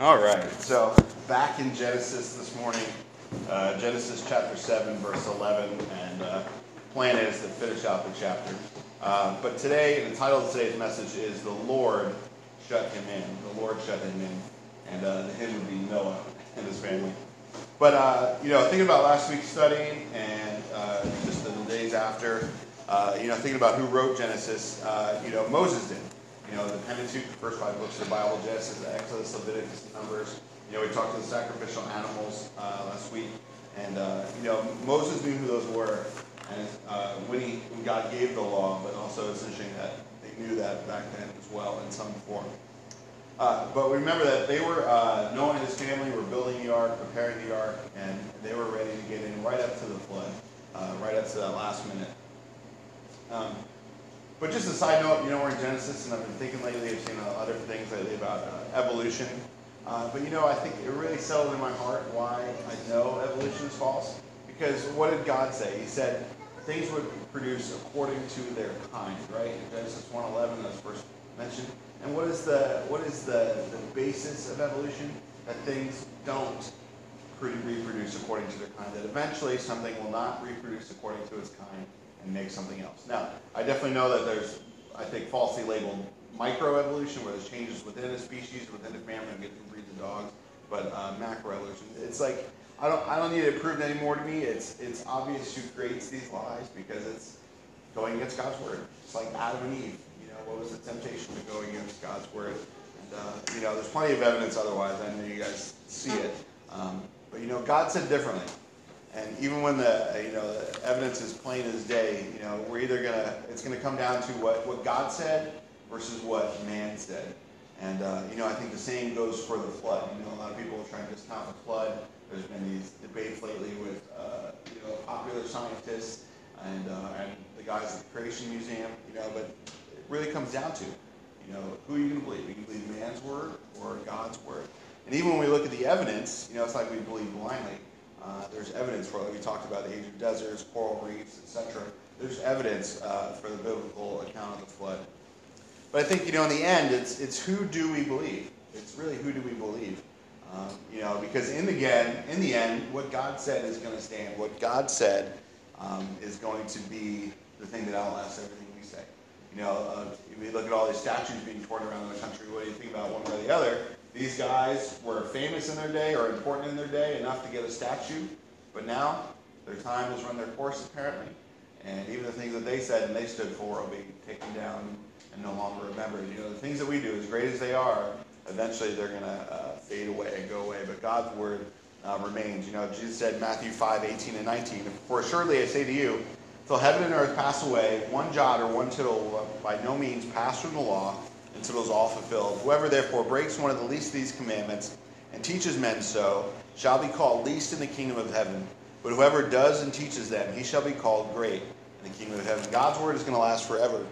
All right, so back in Genesis this morning, uh, Genesis chapter 7, verse 11, and uh, plan is to finish out the chapter. Uh, but today, the title of today's message is The Lord Shut Him In. The Lord Shut Him In. And uh, the him would be Noah and his family. But, uh, you know, thinking about last week's study and uh, just the days after, uh, you know, thinking about who wrote Genesis, uh, you know, Moses did. You know, the Pentateuch, the first five books of the Bible, Genesis, Exodus, Leviticus, Numbers. You know, we talked to the sacrificial animals uh, last week, and uh, you know, Moses knew who those were, and uh, when he when God gave the law, but also it's interesting that they knew that back then as well in some form. Uh, but remember that they were uh, Noah and his family were building the ark, preparing the ark, and they were ready to get in right up to the flood, uh, right up to that last minute. Um, but just a side note, you know, we're in Genesis, and I've been thinking lately, I've seen uh, other things lately about uh, evolution. Uh, but you know, I think it really settled in my heart why I know evolution is false. Because what did God say? He said things would produce according to their kind, right? In Genesis 1:11, that's first mentioned. And what is the what is the, the basis of evolution? That things don't reproduce according to their kind. That eventually something will not reproduce according to its kind and make something else. Now, I definitely know that there's, I think, falsely labeled microevolution, where there's changes within a species, within a family, we get different breeds of dogs, but uh, macroevolution, it's like, I don't, I don't need it proved anymore to me. It's, it's obvious who creates these lies because it's going against God's word. It's like Adam and Eve. You know, what was the temptation to go against God's word? And, uh, you know, there's plenty of evidence otherwise. I know you guys see it. Um, but, you know, God said differently. And even when the you know the evidence is plain as day, you know we're either gonna it's gonna come down to what what God said versus what man said. And uh, you know I think the same goes for the flood. You know a lot of people are trying to discount the flood. There's been these debates lately with uh, you know popular scientists and uh, and the guys at the Creation Museum. You know, but it really comes down to you know who are you gonna believe? Are you believe man's word or God's word? And even when we look at the evidence, you know it's like we believe blindly. Uh, there's evidence for it. We talked about the age of deserts, coral reefs, etc. There's evidence uh, for the biblical account of the flood. But I think, you know, in the end, it's, it's who do we believe? It's really who do we believe? Um, you know, because in the, end, in the end, what God said is going to stand. What God said um, is going to be the thing that outlasts everything we say. You know, uh, if we look at all these statues being torn around the country, what do you think about one way or the other? These guys were famous in their day or important in their day enough to get a statue, but now their time has run their course apparently, and even the things that they said and they stood for will be taken down and no longer remembered. You know, the things that we do, as great as they are, eventually they're going to uh, fade away and go away, but God's word uh, remains. You know, Jesus said Matthew 5, 18 and 19, For assuredly I say to you, till heaven and earth pass away, one jot or one tittle will by no means pass from the law until it is all fulfilled. Whoever therefore breaks one of the least of these commandments and teaches men so shall be called least in the kingdom of heaven. But whoever does and teaches them, he shall be called great in the kingdom of heaven. God's word is going to last forever.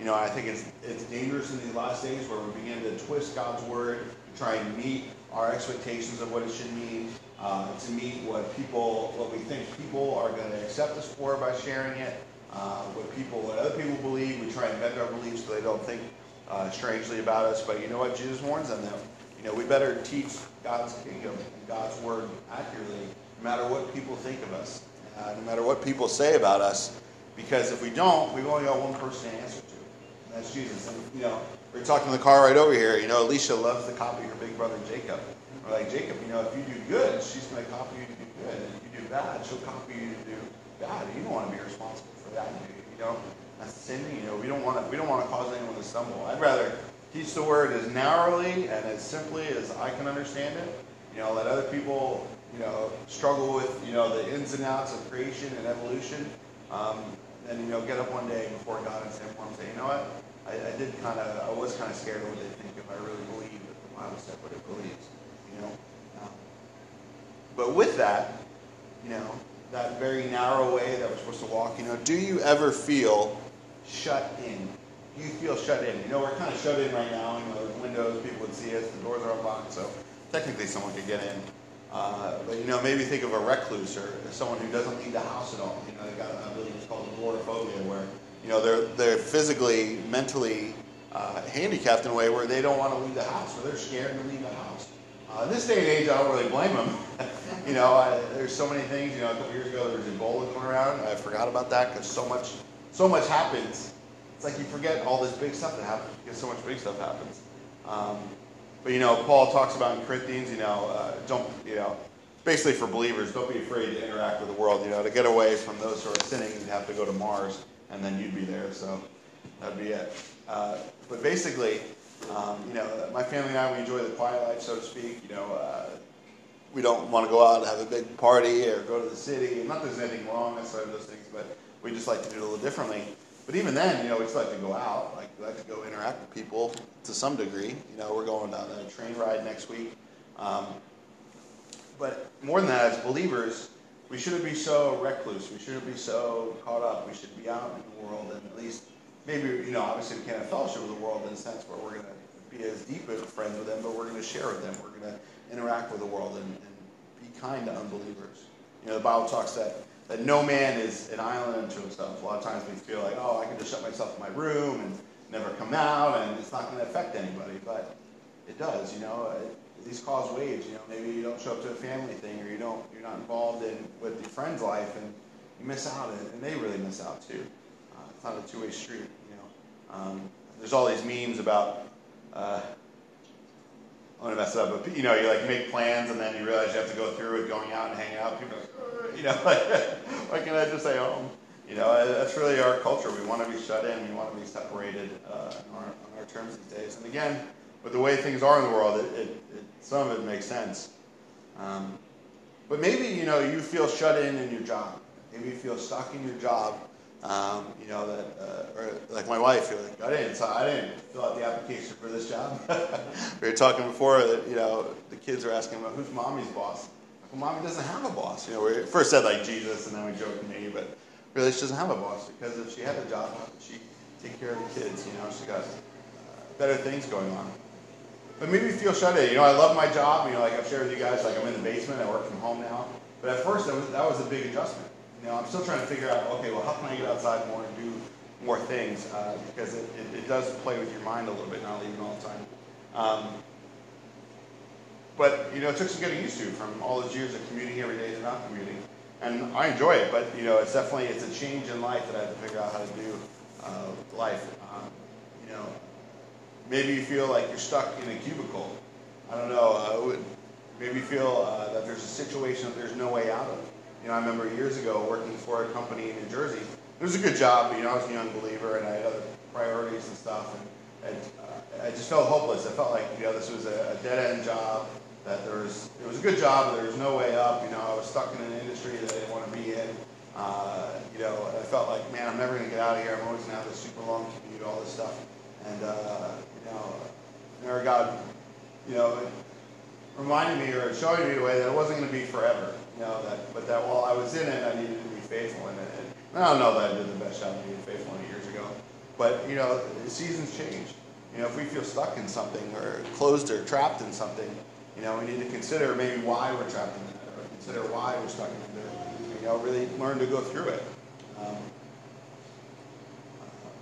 You know, I think it's, it's dangerous in these last days where we begin to twist God's word to try and meet our expectations of what it should mean, uh, to meet what people, what we think people are going to accept us for by sharing it, uh, what people, what other people believe. We try and bend our beliefs so they don't think uh, strangely about us. But you know what? Jesus warns them. You know, we better teach God's kingdom and God's word accurately, no matter what people think of us, uh, no matter what people say about us. Because if we don't, we've only got one person to answer to, and that's Jesus. And you know, we are talking in the car right over here. You know, Alicia loves to copy her big brother Jacob. We're like, Jacob, you know, if you do good, she's going to copy you to do good. If you do bad, she'll copy you to do bad. You don't want to be responsible for that? You know, that's same. You know, we don't want to we don't want to cause anyone to stumble. I'd rather teach the word as narrowly and as simply as I can understand it. You know, let other people you know struggle with you know the ins and outs of creation and evolution. Um, and you know, get up one day before God and stand and say, you know what? I, I did kind of I was kind of scared of what they think if I really believe that the Bible said what it believes. You know. Um, but with that, you know, that very narrow way that we're supposed to walk, you know, do you ever feel shut in. You feel shut in. You know, we're kind of shut in right now. You know, there's windows, people would see us, the doors are unlocked, so technically someone could get in. Uh, but you know, maybe think of a recluse or someone who doesn't leave the house at all. You know, they got I believe it's called agoraphobia, where you know they're they're physically, mentally uh, handicapped in a way where they don't want to leave the house, or they're scared to leave the house. Uh, in this day and age, I don't really blame them. you know, I, there's so many things. You know, a couple years ago there was Ebola going around. I forgot about that because so much, so much happens. It's like you forget all this big stuff that happens because so much big stuff happens. Um, but you know, Paul talks about in Corinthians. You know, uh, don't you know, basically for believers, don't be afraid to interact with the world. You know, to get away from those who are sinning, you'd have to go to Mars, and then you'd be there. So that'd be it. Uh, but basically, um, you know, my family and I, we enjoy the quiet life, so to speak. You know, uh, we don't want to go out and have a big party or go to the city. Not that there's anything wrong necessarily with those things, but we just like to do it a little differently. But even then, you know, we just like to go out, like we like to go interact with people to some degree. You know, we're going on a train ride next week. Um, but more than that, as believers, we shouldn't be so recluse. We shouldn't be so caught up. We should be out in the world and at least maybe, you know, obviously we can't have fellowship with the world in a sense where we're going to be as deep of friends with them, but we're going to share with them. We're going to interact with the world and, and be kind to unbelievers. You know, the Bible talks that, that no man is an island unto himself. A lot of times we feel like, oh, I can just shut myself in my room and never come out, and it's not going to affect anybody. But it does, you know. These cause waves. You know, maybe you don't show up to a family thing, or you don't, you're not involved in with your friend's life, and you miss out, and they really miss out too. Uh, it's not a two-way street. You know, um, there's all these memes about. Uh, I'm gonna mess it up, but you know, you like make plans and then you realize you have to go through with going out and hanging out. People, are like, you know, like, why can't I just stay home? You know, that's really our culture. We want to be shut in. We want to be separated uh, on, our, on our terms these days. And again, with the way things are in the world, it, it, it some of it makes sense. Um, but maybe you know you feel shut in in your job. Maybe you feel stuck in your job um, you know that, uh, or like my wife, you're like, I didn't, so I didn't fill out the application for this job. we were talking before that you know the kids are asking about who's mommy's boss. Well, mommy doesn't have a boss. You know, we first said like Jesus, and then we joked me, but really she doesn't have a boss because if she had a job, she take care of the kids. You know, she got uh, better things going on. But maybe feel shut in. You know, I love my job. You know, like I've shared with you guys, like I'm in the basement. I work from home now. But at first, that was, that was a big adjustment you know, I'm still trying to figure out, okay, well, how can I get outside more and do more things? Uh, because it, it, it, does play with your mind a little bit, not leaving all the time. Um, but, you know, it took some getting used to from all those years of commuting every day to not commuting. And I enjoy it, but, you know, it's definitely, it's a change in life that I have to figure out how to do uh, life. Um, you know, maybe you feel like you're stuck in a cubicle. I don't know. Uh, maybe you feel uh, that there's a situation that there's no way out of. You know, I remember years ago working for a company in New Jersey. It was a good job, but you know, I was a young believer and I had other priorities and stuff, and, and uh, I just felt hopeless. I felt like you know this was a, a dead end job. That there was it was a good job, but there was no way up. You know, I was stuck in an industry that I didn't want to be in. Uh, you know, I felt like, man, I'm never going to get out of here. I'm always going to have this super long commute, all this stuff. And, uh, you know, there God, you know, reminded me or showing me the way that it wasn't going to be forever. You know, that, but that while I was in it, I needed to be faithful in it. And I don't know that I did the best job of being faithful in it years ago. But, you know, seasons change. You know, if we feel stuck in something or closed or trapped in something, you know, we need to consider maybe why we're trapped in that or consider why we're stuck in it. You know, really learn to go through it. Um,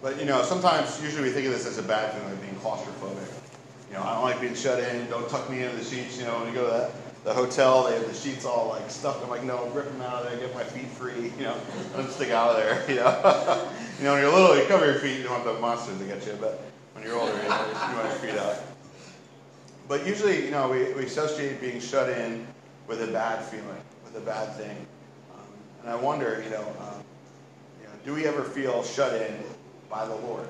but, you know, sometimes, usually we think of this as a bad thing, like being claustrophobic. You know, I don't like being shut in. Don't tuck me into the sheets. You know, when you go to that the hotel, they have the sheets all like stuffed. I'm like, no, rip them out of there, get my feet free, you know, don't stick out of there, you know. you know, when you're little, you cover your feet, you don't want the monsters to get you, but when you're older, you, know, you want your feet out. But usually, you know, we, we associate being shut in with a bad feeling, with a bad thing. Um, and I wonder, you know, um, you know, do we ever feel shut in by the Lord?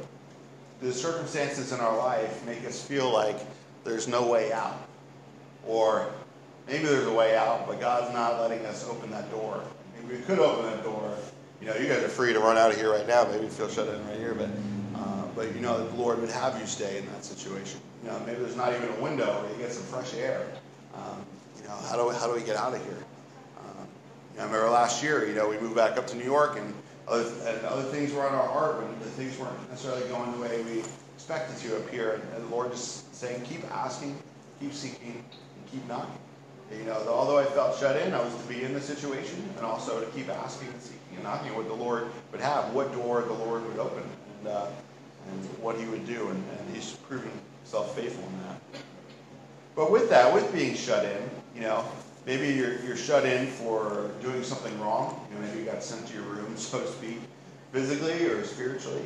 Do the circumstances in our life make us feel like there's no way out? Or maybe there's a way out, but God's not letting us open that door. Maybe we could open that door. You know, you guys are free to run out of here right now. Maybe feel shut in right here, but uh, but you know the Lord would have you stay in that situation. You know, maybe there's not even a window where you get some fresh air. Um, you know, how do we, how do we get out of here? Um, you know, I remember last year. You know, we moved back up to New York, and other, and other things were on our heart when the things weren't necessarily going the way we expected to up here. And, and the Lord just saying, keep asking, keep seeking, and keep knocking. You know, although I felt shut in, I was to be in the situation and also to keep asking and seeking and knocking what the Lord would have, what door the Lord would open, and, uh, and what He would do. And, and He's proven Himself faithful in that. but with that, with being shut in, you know, maybe you're, you're shut in for doing something wrong. You know, maybe you got sent to your room, so to speak, physically or spiritually.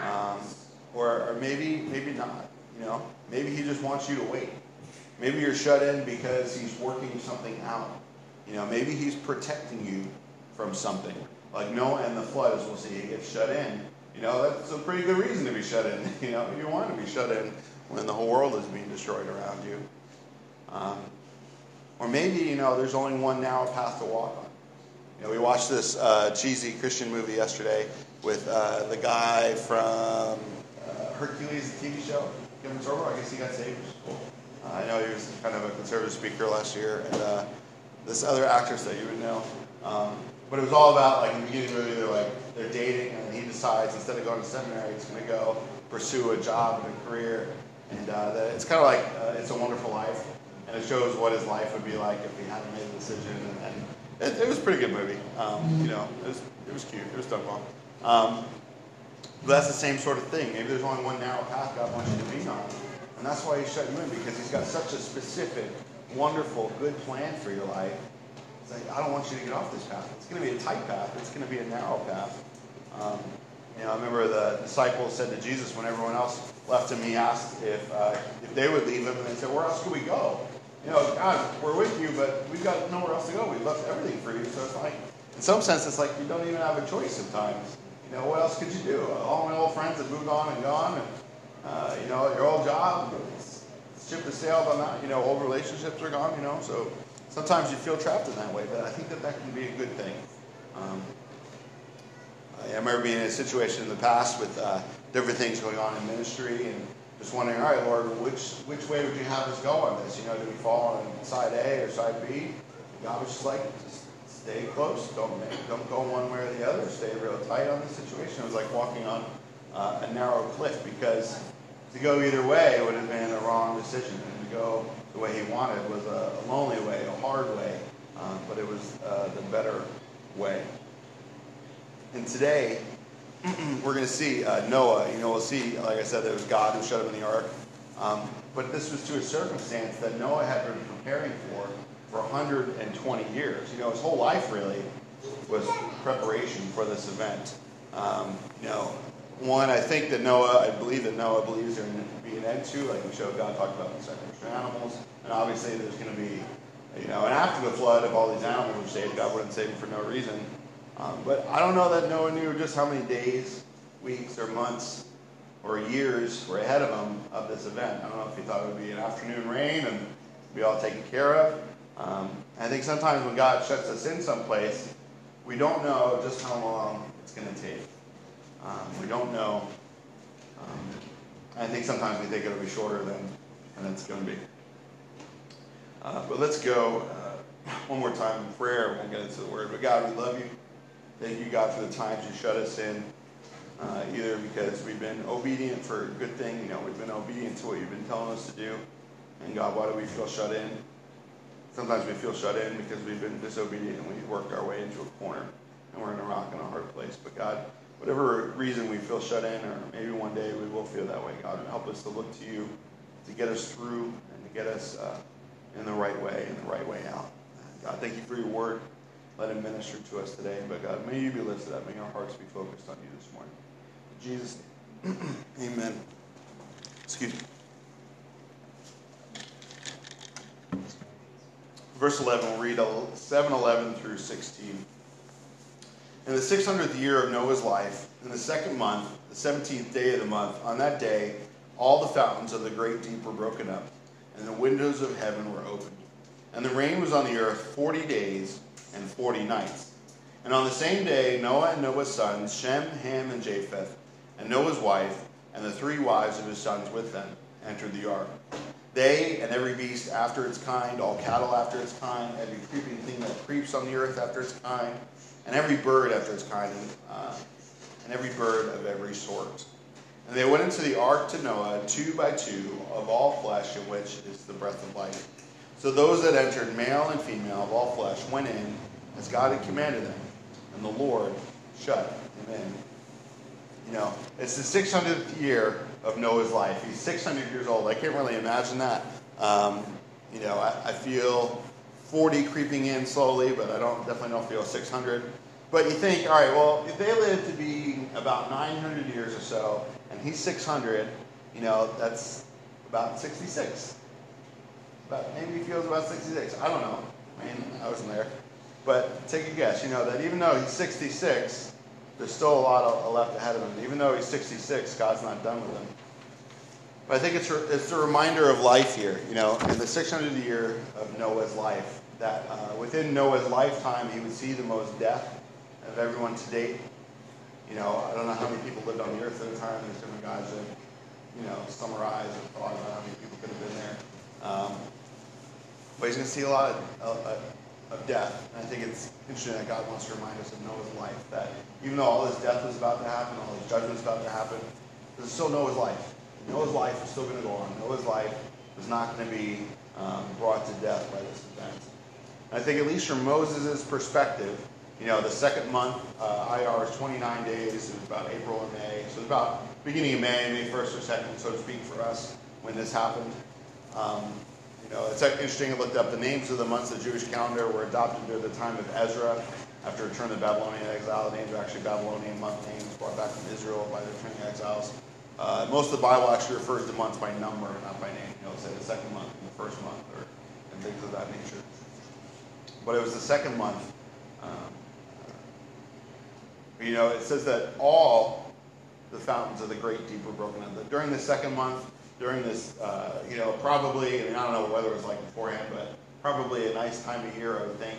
Um, or, or maybe, maybe not. You know, maybe he just wants you to wait. Maybe you're shut in because he's working something out. You know, maybe he's protecting you from something. Like Noah and the flood, as we'll see, he gets shut in. You know, that's a pretty good reason to be shut in. You know, you want to be shut in when the whole world is being destroyed around you. Um, or maybe, you know, there's only one narrow path to walk on. You know, we watched this uh, cheesy Christian movie yesterday with uh, the guy from uh, Hercules, the TV show, Kevin Sorbo. I guess he got saved, cool. Uh, I know he was kind of a conservative speaker last year, and uh, this other actress that you would know. Um, but it was all about, like, in the beginning of the movie, they're like, they're dating, and he decides instead of going to seminary, he's going to go pursue a job and a career. And uh, that it's kind of like uh, It's a Wonderful Life and it shows what his life would be like if he hadn't made the decision. And, and it, it, was a pretty good movie. Um, you know, it was it was cute. It was done well. Um, but that's the same sort of thing. Maybe there's only one narrow path God wants you to be on, and that's why He shut you in because He's got such a specific, wonderful, good plan for your life. It's like I don't want you to get off this path. It's going to be a tight path. It's going to be a narrow path. Um, you know, I remember the disciples said to Jesus when everyone else left him, he asked if uh, if they would leave him, and they said, "Where else could we go?" you know, God, we're with you, but we've got nowhere else to go. We've left everything for you. So it's like, in some sense, it's like you don't even have a choice sometimes. You know, what else could you do? All my old friends have moved on and gone, and uh, you know, your old job, ship has sailed on that. You know, old relationships are gone. You know, so sometimes you feel trapped in that way. But I think that that can be a good thing. Um, remember being in a situation in the past with uh, different things going on in ministry and just wondering, all right, Lord, which which way would you have us go on this? You know, do we fall on side A or side B? God was just like, just stay close. Don't make, don't go one way or the other. Stay real tight on the situation. It was like walking on uh, a narrow cliff because to go either way would have been a wrong decision. And to go the way he wanted was a, a lonely way, a hard way, um, but it was uh, the better way. And today, we're going to see uh, Noah. You know, we'll see, like I said, it was God who shut him in the ark. Um, but this was to a circumstance that Noah had been preparing for for 120 years. You know, his whole life really was preparation for this event. Um, you know, one, I think that Noah, I believe that Noah believes there to be an end to, like we showed God talked about the sacrificial animals, and obviously there's going to be, you know, and after the flood, of all these animals were saved, God wouldn't save them for no reason. Um, but I don't know that Noah knew just how many days, weeks, or months, or years were ahead of him of this event. I don't know if he thought it would be an afternoon rain and be all taken care of. Um, I think sometimes when God shuts us in someplace, we don't know just how long it's going to take. Um, we don't know. Um, I think sometimes we think it'll be shorter than, than it's going to be. Uh, but let's go uh, one more time in prayer. We'll get into the word. But God, we love you. Thank you, God, for the times you shut us in, uh, either because we've been obedient for a good thing, you know, we've been obedient to what you've been telling us to do. And God, why do we feel shut in? Sometimes we feel shut in because we've been disobedient and we've worked our way into a corner and we're in a rock and a hard place. But God, whatever reason we feel shut in, or maybe one day we will feel that way, God, help us to look to you to get us through and to get us uh, in the right way and the right way out. God, thank you for your word. Let him minister to us today. But God, may you be lifted up. May our hearts be focused on you this morning. In Jesus' name. Amen. Excuse me. Verse 11, we'll read 7 11 through 16. In the 600th year of Noah's life, in the second month, the 17th day of the month, on that day, all the fountains of the great deep were broken up, and the windows of heaven were opened. And the rain was on the earth 40 days and forty nights. And on the same day, Noah and Noah's sons, Shem, Ham, and Japheth, and Noah's wife, and the three wives of his sons with them, entered the ark. They and every beast after its kind, all cattle after its kind, every creeping thing that creeps on the earth after its kind, and every bird after its kind, and, uh, and every bird of every sort. And they went into the ark to Noah, two by two, of all flesh, in which is the breath of life. So those that entered, male and female of all flesh, went in as God had commanded them, and the Lord shut them in. You know, it's the 600th year of Noah's life. He's 600 years old. I can't really imagine that. Um, You know, I, I feel 40 creeping in slowly, but I don't definitely don't feel 600. But you think, all right, well, if they live to be about 900 years or so, and he's 600, you know, that's about 66. But maybe he feels about 66. I don't know. I mean, I wasn't there. But take a guess. You know that even though he's 66, there's still a lot of, left ahead of him. Even though he's 66, God's not done with him. But I think it's, it's a reminder of life here, you know, in the 600th year of Noah's life, that uh, within Noah's lifetime, he would see the most death of everyone to date. You know, I don't know how many people lived on the earth at the time. There's different guys that, you know, summarize or thought about how many people could have been there. Um, but he's going to see a lot of, of, of death. And I think it's interesting that God wants to remind us of Noah's life, that even though all this death was about to happen, all this judgment is about to happen, there's still Noah's life. Noah's life is still going to go on. Noah's life is not going to be um, brought to death by this event. And I think at least from Moses' perspective, you know, the second month, uh, Iyar is 29 days. It was about April and May. So it's about beginning of May, May 1st or 2nd, so to speak, for us when this happened. Um, you know, it's interesting. I looked up the names of the months of the Jewish calendar were adopted during the time of Ezra after return to Babylonian exile. The names are actually Babylonian month names brought back from Israel by the returning exiles. Uh, most of the Bible actually refers to months by number, not by name. You know, say the second month and the first month, or and things of that nature. But it was the second month. Um, you know, it says that all the fountains of the great deep were broken up. During the second month, during this, uh, you know, probably, I mean, I don't know what weather was like beforehand, but probably a nice time of year, I would think.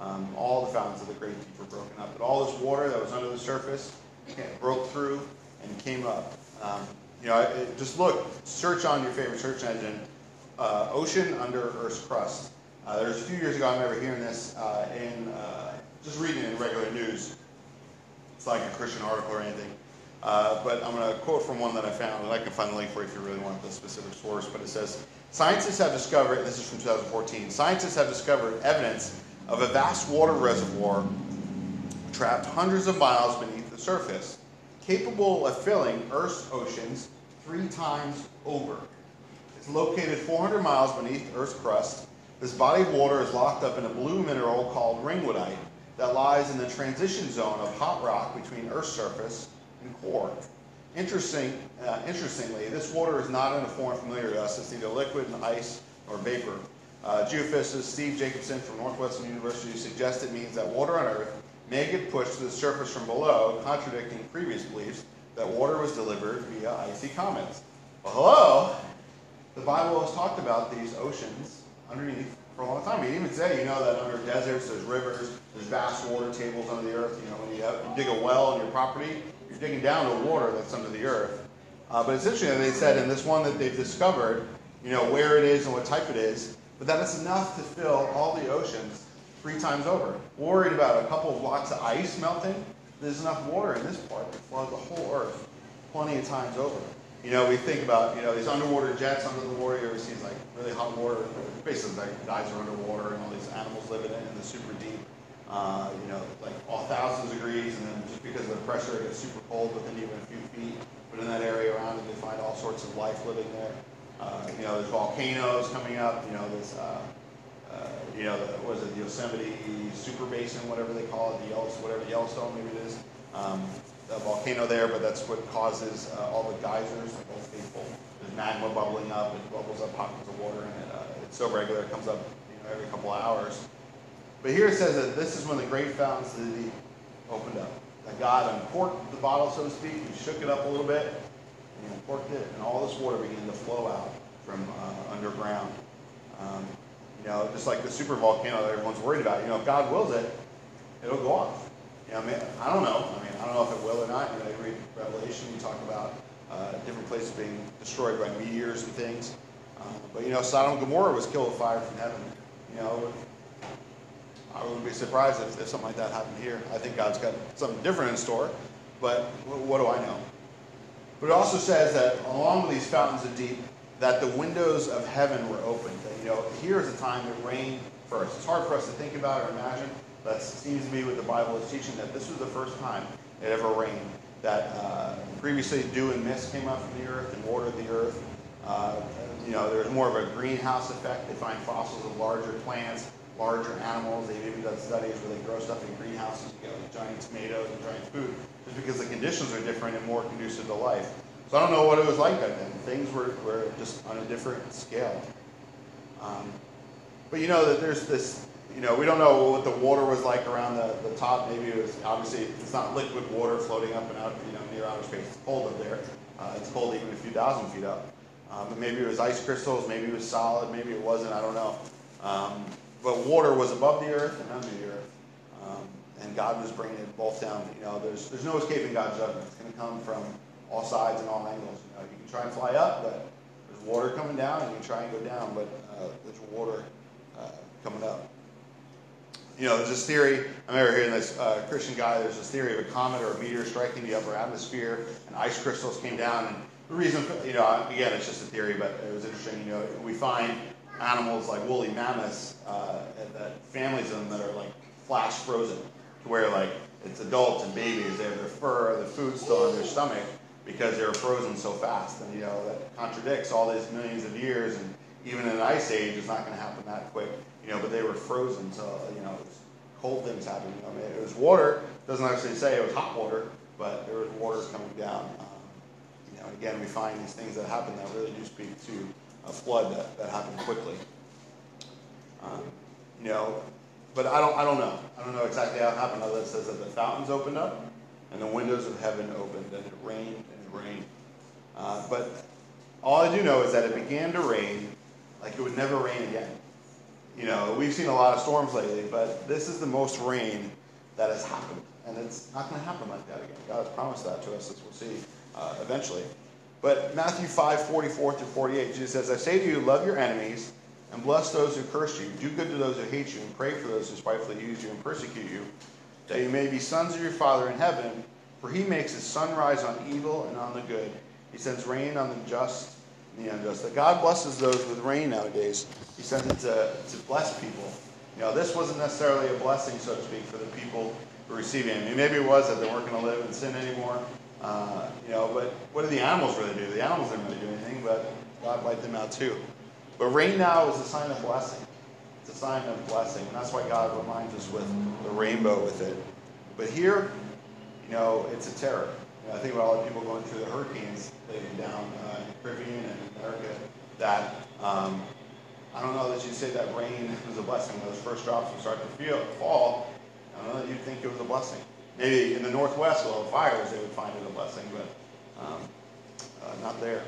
Um, all the fountains of the great deep were broken up. But all this water that was under the surface broke through and came up. Um, you know, it, just look, search on your favorite search engine, uh, ocean under Earth's crust. Uh, there was a few years ago, I remember hearing this uh, in, uh, just reading it in regular news. It's like a Christian article or anything. Uh, but I'm going to quote from one that I found, and I can find the link for you if you really want the specific source. But it says, scientists have discovered, this is from 2014, scientists have discovered evidence of a vast water reservoir trapped hundreds of miles beneath the surface, capable of filling Earth's oceans three times over. It's located 400 miles beneath Earth's crust. This body of water is locked up in a blue mineral called ringwoodite that lies in the transition zone of hot rock between Earth's surface and core. Interesting, uh, interestingly, this water is not in a form familiar to us. It's neither liquid, and ice, or vapor. Uh, geophysicist Steve Jacobsen from Northwestern University suggests it means that water on Earth may get pushed to the surface from below, contradicting previous beliefs that water was delivered via icy comets. Well, hello! The Bible has talked about these oceans underneath for a long time. We even say, you know, that under deserts, there's rivers, there's vast water tables under the earth. You know, when you, have, you dig a well on your property, you're digging down to water that's under the earth. Uh, but it's interesting that they said in this one that they've discovered, you know, where it is and what type it is, but that it's enough to fill all the oceans three times over. Worried about a couple of blocks of ice melting, there's enough water in this part to flood the whole earth plenty of times over. You know, we think about, you know, these underwater jets under the water, you ever seen like really hot water, basically like guys are underwater and all these animals living in in the super deep uh, you know, like all thousands of degrees, and then just because of the pressure, it gets super cold within even a few feet. But in that area around it, they find all sorts of life living there. Uh, you know, there's volcanoes coming up. You know, there's, uh, uh, you know, the, what is it, the Yosemite Super Basin, whatever they call it, the Yellowstone, whatever Yellowstone maybe it is. Um, the volcano there, but that's what causes uh, all the geysers, like Old Faithful. There's magma bubbling up, it bubbles up pockets of water, and it, uh, it's so regular, it comes up you know, every couple of hours. But here it says that this is when the great the deep opened up. That God uncorked the bottle, so to speak. He shook it up a little bit, and he uncorked it, and all this water began to flow out from uh, underground. Um, you know, just like the super volcano that everyone's worried about. You know, if God wills it, it'll go off. You know, I mean, I don't know. I mean, I don't know if it will or not. You know, you read Revelation, you talk about uh, different places being destroyed by meteors and things. Um, but you know, Sodom and Gomorrah was killed with fire from heaven. You know, I wouldn't be surprised if, if something like that happened here. I think God's got something different in store, but what do I know? But it also says that along with these fountains of deep, that the windows of heaven were opened. That, you know, here is a time that rained first. It's hard for us to think about or imagine. That seems to be what the Bible is teaching, that this was the first time it ever rained. That uh, previously dew and mist came up from the earth and watered the earth. Uh, you know, there's more of a greenhouse effect. They find fossils of larger plants, larger animals. They've even done studies where they grow stuff in greenhouses. You get like giant tomatoes and giant food, just because the conditions are different and more conducive to life. So I don't know what it was like back then. Things were, were just on a different scale. Um, but you know that there's this, you know, we don't know what the water was like around the, the top. Maybe it was, obviously, it's not liquid water floating up and out, you know, near outer space. It's cold up there. Uh, it's cold even a few thousand feet up. Um, but maybe it was ice crystals, maybe it was solid, maybe it wasn't, I don't know. Um, but water was above the earth and under the earth. Um, and God was bringing it both down. You know, there's, there's no escaping God's judgment. It's going to come from all sides and all angles. You, know, you can try and fly up, but there's water coming down, and you can try and go down, but uh, there's water uh, coming up. You know, there's this theory, I remember hearing this uh, Christian guy, there's this theory of a comet or a meteor striking the upper atmosphere, and ice crystals came down, and the reason, you know, again, it's just a theory, but it was interesting. You know, we find animals like woolly mammoths uh, that families of them that are like flash frozen, to where like it's adults and babies, they have their fur, the food still in their stomach because they were frozen so fast. And you know that contradicts all these millions of years, and even in an ice age, it's not going to happen that quick. You know, but they were frozen, so you know, cold things happening. You know, I mean, it was water. Doesn't actually say it was hot water, but there was water coming down. Um, you know, again, we find these things that happen that really do speak to a flood that, that happened quickly. Um, you know, but I don't, I don't know. I don't know exactly how it happened. Other it says that the fountains opened up and the windows of heaven opened and it rained and it rained. Uh, but all I do know is that it began to rain like it would never rain again. You know, we've seen a lot of storms lately, but this is the most rain that has happened. And it's not going to happen like that again. God has promised that to us, as we'll see uh, eventually. But Matthew 5, 44 through 48, Jesus says, I say to you, love your enemies and bless those who curse you. Do good to those who hate you and pray for those who spitefully use you and persecute you, that you may be sons of your Father in heaven. For he makes his sun rise on evil and on the good. He sends rain on the just and the unjust. That God blesses those with rain nowadays. He sends it to, to bless people. You know, this wasn't necessarily a blessing, so to speak, for the people who are receiving it. Maybe it was that they weren't going to live in sin anymore. Uh, you know, but what do the animals really do? The animals didn't really do anything, but God wiped them out too. But rain now is a sign of blessing. It's a sign of blessing, and that's why God reminds us with the rainbow with it. But here, you know, it's a terror. You know, I think about all the people going through the hurricanes down uh, in the Caribbean and America. That um, I don't know that you'd say that rain was a blessing. Those first drops would start to feel, fall. I don't know that you'd think it was a blessing. Maybe in the Northwest with all the fires, they would find it a blessing, but um, uh, not there.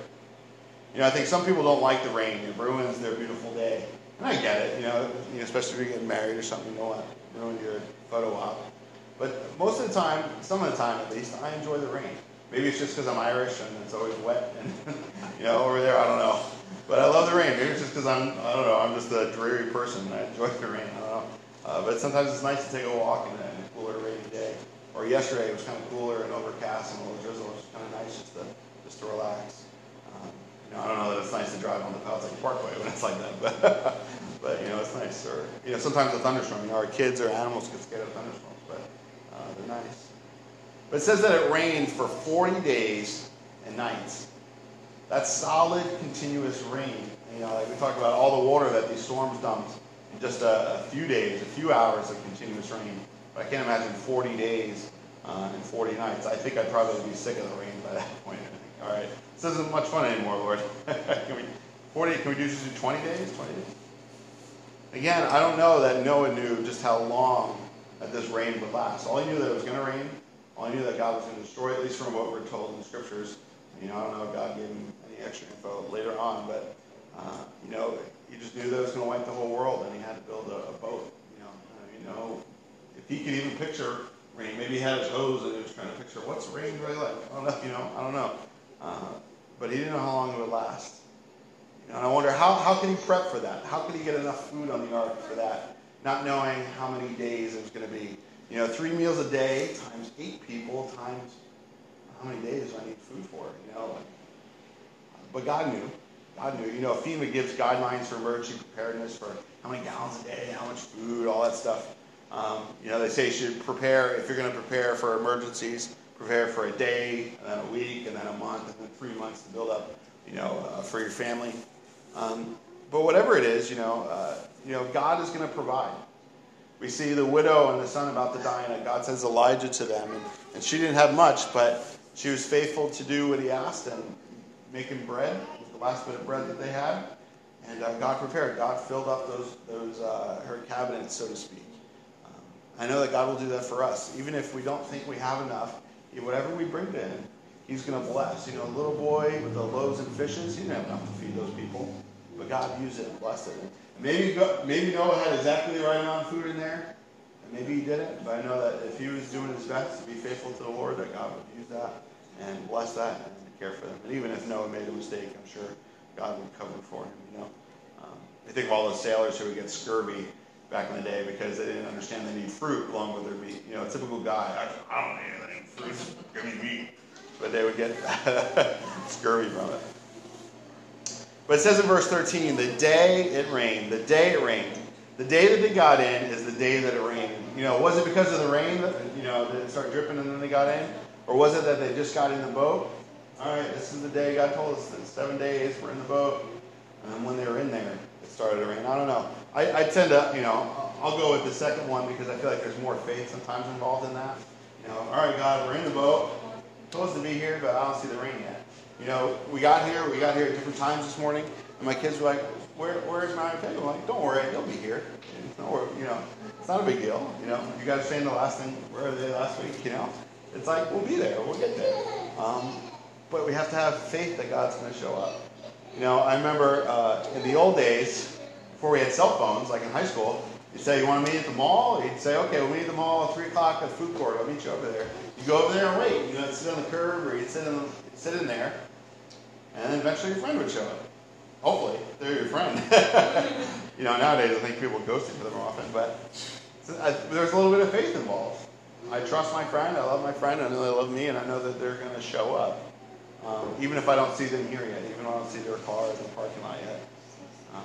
You know, I think some people don't like the rain. It ruins their beautiful day. And I get it, you know, you know especially if you're getting married or something, you don't want to ruin your photo op. But most of the time, some of the time at least, I enjoy the rain. Maybe it's just because I'm Irish and it's always wet, and you know, over there, I don't know. But I love the rain. Maybe it's just because I'm, I don't know, I'm just a dreary person. I enjoy the rain. I don't know. Uh, but sometimes it's nice to take a walk in a cooler, rainy day or yesterday it was kind of cooler and overcast and a little drizzle. It was kind of nice just to just to relax. Um, you know, I don't know that it's nice to drive on the Palisades Parkway when it's like that, but but you know it's nice. Or you know sometimes a thunderstorm. You know our kids or animals get scared of thunderstorms, but uh, they're nice. But it says that it rained for 40 days and nights. That's solid, continuous rain. You know, like we talked about all the water that these storms dumped in just a, a few days, a few hours of continuous rain. I can't imagine 40 days uh, and 40 nights. I think I'd probably be sick of the rain by that point. All right, this isn't much fun anymore, Lord. can we 40? Can we do just do 20 days? 20 days? Again, I don't know that Noah knew just how long that this rain would last. All he knew that it was going to rain. All he knew that God was going to destroy, at least from what we're told in the scriptures. You know, I don't know if God gave him any extra info later on, but uh, you know, he just knew that it was going to wipe the whole world, and he had to build a, a boat. You know, you know, he could even picture rain. Maybe he had his hose and he was trying to picture what's rain really like. I don't know, you know, I don't know. Uh, but he didn't know how long it would last. You know, and I wonder how, how can he prep for that? How could he get enough food on the ark for that? Not knowing how many days it was going to be. You know, three meals a day times eight people times how many days do I need food for? You know, but God knew. God knew. You know, FEMA gives guidelines for emergency preparedness for how many gallons a day, how much food, all that stuff. Um, you know, they say you should prepare, if you're going to prepare for emergencies, prepare for a day, and then a week, and then a month, and then three months to build up, you know, uh, for your family. Um, but whatever it is, you know, uh, you know, God is going to provide. We see the widow and the son about to die, and God sends Elijah to them, and, and she didn't have much, but she was faithful to do what he asked and making bread, the last bit of bread that they had, and uh, God prepared. God filled up those those uh, her cabinets, so to speak. I know that God will do that for us, even if we don't think we have enough. Whatever we bring to Him, He's going to bless. You know, a little boy with the loaves and fishes, he didn't have enough to feed those people, but God used it and blessed it. Maybe maybe Noah had exactly the right amount of food in there, and maybe he didn't. But I know that if he was doing his best to be faithful to the Lord, that God would use that and bless that and care for them. And even if Noah made a mistake, I'm sure God would cover for him. You know, um, I think of all those sailors who would get scurvy back in the day because they didn't understand they need fruit along with their meat. You know, a typical guy, I, I don't need anything fruit, give me meat. But they would get scurvy from it. But it says in verse 13, the day it rained, the day it rained. The day that they got in is the day that it rained. You know, was it because of the rain that, you know, did it start dripping and then they got in? Or was it that they just got in the boat? All right, this is the day God told us that seven days we're in the boat. And when they were in there, started to rain. I don't know. I, I tend to, you know, I'll go with the second one because I feel like there's more faith sometimes involved in that. You know, all right, God, we're in the boat. Supposed to be here, but I don't see the rain yet. You know, we got here, we got here at different times this morning, and my kids were like, Where, where's my iPad? I'm like, don't worry, he'll be here. Worry, you know, it's not a big deal. You know, you guys saying the last thing, where were they last week? You know, it's like, we'll be there, we'll get there. Um, but we have to have faith that God's going to show up. You know, I remember uh, in the old days, before we had cell phones, like in high school, you'd say, you want to meet at the mall? You'd say, okay, we'll meet at the mall at 3 o'clock at the food court. I'll meet you over there. You go over there and wait. You know, sit on the curb or you'd sit in, sit in there. And then eventually your friend would show up. Hopefully, they're your friend. you know, nowadays I think people ghost each other often, but there's a little bit of faith involved. I trust my friend, I love my friend, I know they love me, and I know that they're going to show up. Um, even if I don't see them here yet, even if I don't see their car in the parking lot yet. Um,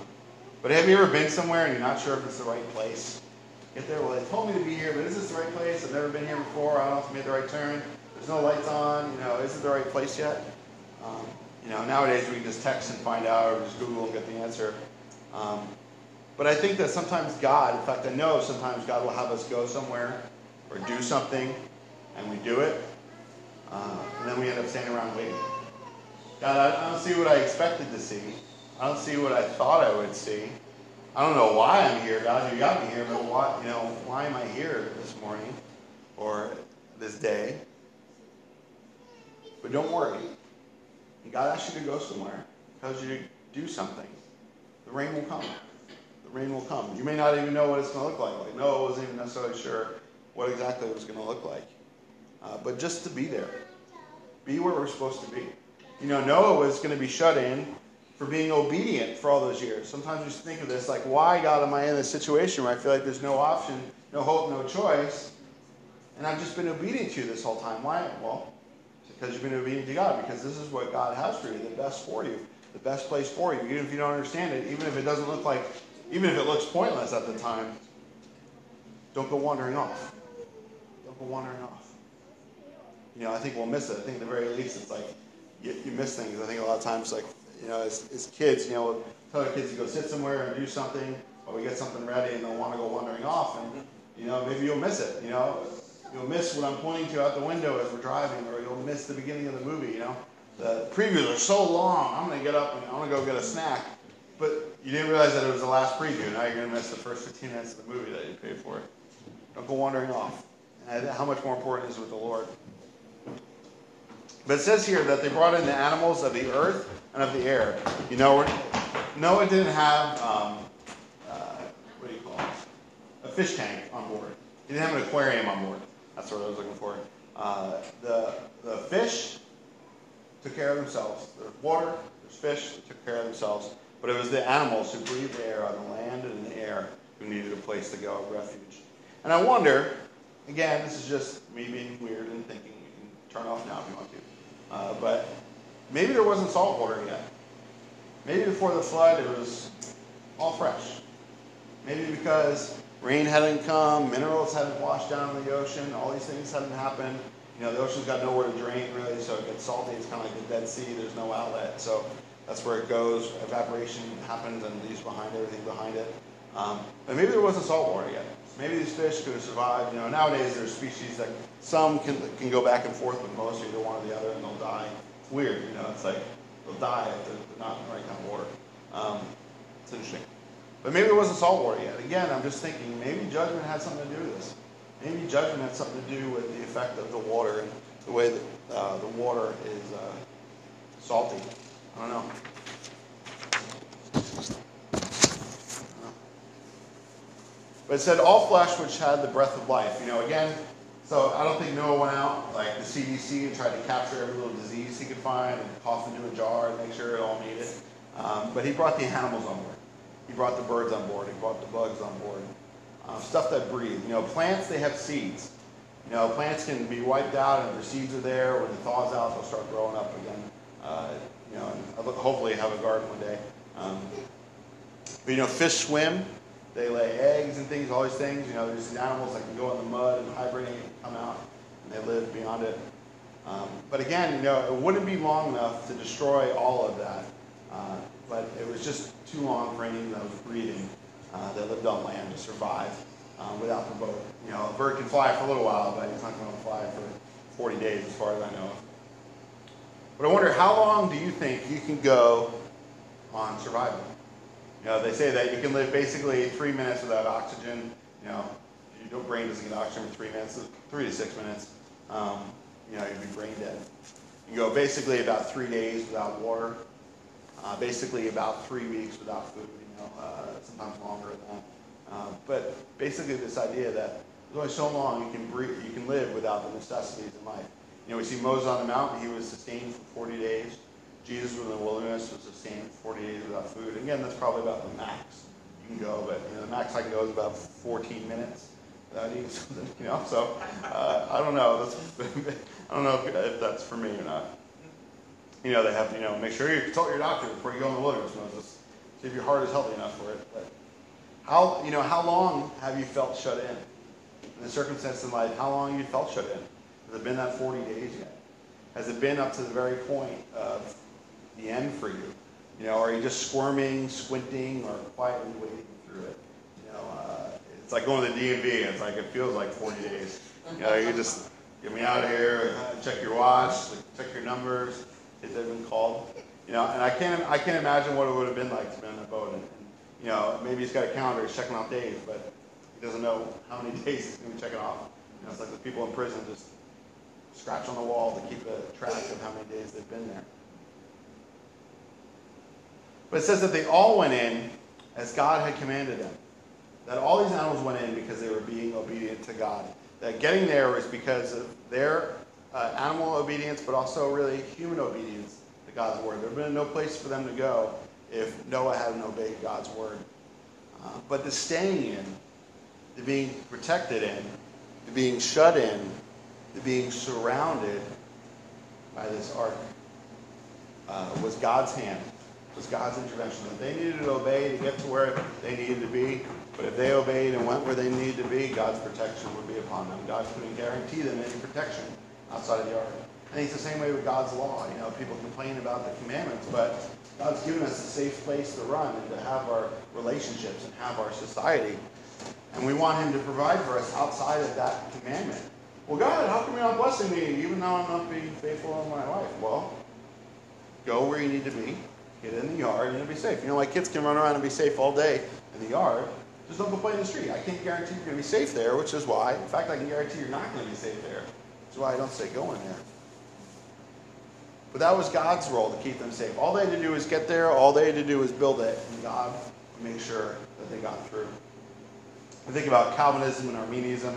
but have you ever been somewhere and you're not sure if it's the right place? Get there, well, they told me to be here, but is this the right place? I've never been here before. I don't know if I made the right turn. There's no lights on. You know, is it the right place yet? Um, you know, nowadays we can just text and find out, or just Google and get the answer. Um, but I think that sometimes God, in fact, I know sometimes God will have us go somewhere or do something, and we do it, uh, and then we end up standing around waiting. God, I, I don't see what I expected to see. I don't see what I thought I would see. I don't know why I'm here, God. You got me here, but why? You know, why am I here this morning or this day? But don't worry. God asks you to go somewhere. He tells you to do something. The rain will come. The rain will come. You may not even know what it's going to look like. Like Noah wasn't even necessarily sure what exactly it was going to look like. Uh, but just to be there. Be where we're supposed to be. You know, Noah was going to be shut in for being obedient for all those years. Sometimes we think of this like, why, God, am I in this situation where I feel like there's no option, no hope, no choice? And I've just been obedient to you this whole time. Why? Well, because you've been obedient to God, because this is what God has for you, the best for you, the best place for you. Even if you don't understand it, even if it doesn't look like, even if it looks pointless at the time, don't go wandering off. Don't go wandering off. You know, I think we'll miss it. I think at the very least, it's like you, you miss things. I think a lot of times, like, you know, as, as kids, you know, we'll tell our kids to go sit somewhere and do something, or we get something ready and they'll want to go wandering off, and, you know, maybe you'll miss it, you know. You'll miss what I'm pointing to out the window as we're driving, or you'll miss the beginning of the movie, you know. The previews are so long, I'm going to get up and I'm going to go get a snack. But you didn't realize that it was the last preview. Now you're going to miss the first 15 minutes of the movie that you paid for. Don't go wandering off. And how much more important is with the Lord. But it says here that they brought in the animals of the earth and of the air. You know, Noah didn't have, um, uh, what do you call it? A fish tank on board. He didn't have an aquarium on board. That's what I was looking for. Uh, the, the fish took care of themselves. There's water, there's fish that took care of themselves. But it was the animals who breathed air on the land and in the air who needed a place to go of refuge. And I wonder, again, this is just me being weird and thinking, you can turn off now if you want to. Uh, but maybe there wasn't salt water yet. Maybe before the flood it was all fresh. Maybe because rain hadn't come, minerals hadn't washed down in the ocean, all these things hadn't happened. You know, the ocean's got nowhere to drain really, so it gets salty. It's kind of like the Dead Sea. There's no outlet. So That's where it goes. Evaporation happens and leaves behind everything behind it. Um, but maybe there wasn't salt water yet. Maybe these fish could have survived. You know, nowadays there's species that some can, can go back and forth, but most either one or the other, and they'll die. It's weird, you know. It's like they'll die if they're not in the right kind of water. Um, it's interesting. But maybe there wasn't salt water yet. Again, I'm just thinking maybe judgment had something to do with this. Maybe judgment had something to do with the effect of the water and the way that uh, the water is uh, salty. I don't know. But it said all flesh which had the breath of life. You know, again, so I don't think Noah went out like the CDC and tried to capture every little disease he could find and cough into a jar and make sure it all made it. Um, but he brought the animals on board. He brought the birds on board. He brought the bugs on board. Um, stuff that breathe. You know, plants, they have seeds. You know, plants can be wiped out and their seeds are there. When it thaws out, they'll start growing up again. Uh, you know, and hopefully have a garden one day. Um, but, you know, fish swim. They lay eggs and things, all these things. You know, there's these animals that can go in the mud and hibernate and come out, and they live beyond it. Um, but again, you know, it wouldn't be long enough to destroy all of that. Uh, but it was just too long for any of was breathing uh, that lived on land to survive um, without the boat. You know, a bird can fly for a little while, but it's not going to fly for 40 days as far as I know. But I wonder, how long do you think you can go on survival? You know, they say that you can live basically three minutes without oxygen. You know, your brain doesn't get oxygen for three minutes, three to six minutes. Um, you know, you'd be brain dead. You go basically about three days without water. Uh, basically about three weeks without food. You know, uh, sometimes longer than that. Uh, but basically, this idea that there's only so long you can breathe, you can live without the necessities of life. You know, we see Moses on the mountain; he was sustained for 40 days. Jesus was in the wilderness, was sustained for 40 days without food. Again, that's probably about the max you can go, but you know, the max I can go is about 14 minutes without eating something. You know, so uh, I don't know. That's I don't know if, if, that's for me or not. You know, they have to you know make sure you consult your doctor before you go in the wilderness, Moses. See if your heart is healthy enough for it. But how you know how long have you felt shut in? In the circumstance in life, how long have you felt shut in? Has it been that 40 days yet? Has it been up to the very point of the end for you? You know, are you just squirming, squinting, or quietly waiting through it? You know, uh, it's like going to the DMV. It's like it feels like 40 days. You know, you just get me out of here, check your watch, check your numbers, if they've been called. You know, and I can't, I can't imagine what it would have been like to be on a boat. And, and, you know, maybe he's got a calendar, he's checking off days, but he doesn't know how many days he's going to be checking off. You know, it's like the people in prison just scratch on the wall to keep a track of how many days they've been there. But it says that they all went in as God had commanded them. That all these animals went in because they were being obedient to God. That getting there was because of their uh, animal obedience, but also really human obedience to God's word. There would have been no place for them to go if Noah hadn't obeyed God's word. Uh, but the staying in, the being protected in, the being shut in, the being surrounded by this ark uh, was God's hand was God's intervention. That they needed to obey to get to where they needed to be, but if they obeyed and went where they needed to be, God's protection would be upon them. God couldn't guarantee them any protection outside of the ark. I think it's the same way with God's law. You know, people complain about the commandments, but God's given us a safe place to run and to have our relationships and have our society. And we want Him to provide for us outside of that commandment. Well, God, how come you're not blessing me even though I'm not being faithful in my life? Well, go where you need to be Get in the yard and you'll be safe. You know, my kids can run around and be safe all day in the yard. Just don't go play in the street. I can't guarantee you're going to be safe there, which is why, in fact, I can guarantee you're not going to be safe there. That's why I don't say go in there. But that was God's role to keep them safe. All they had to do was get there. All they had to do was build it, and God make sure that they got through. I think about Calvinism and Arminianism.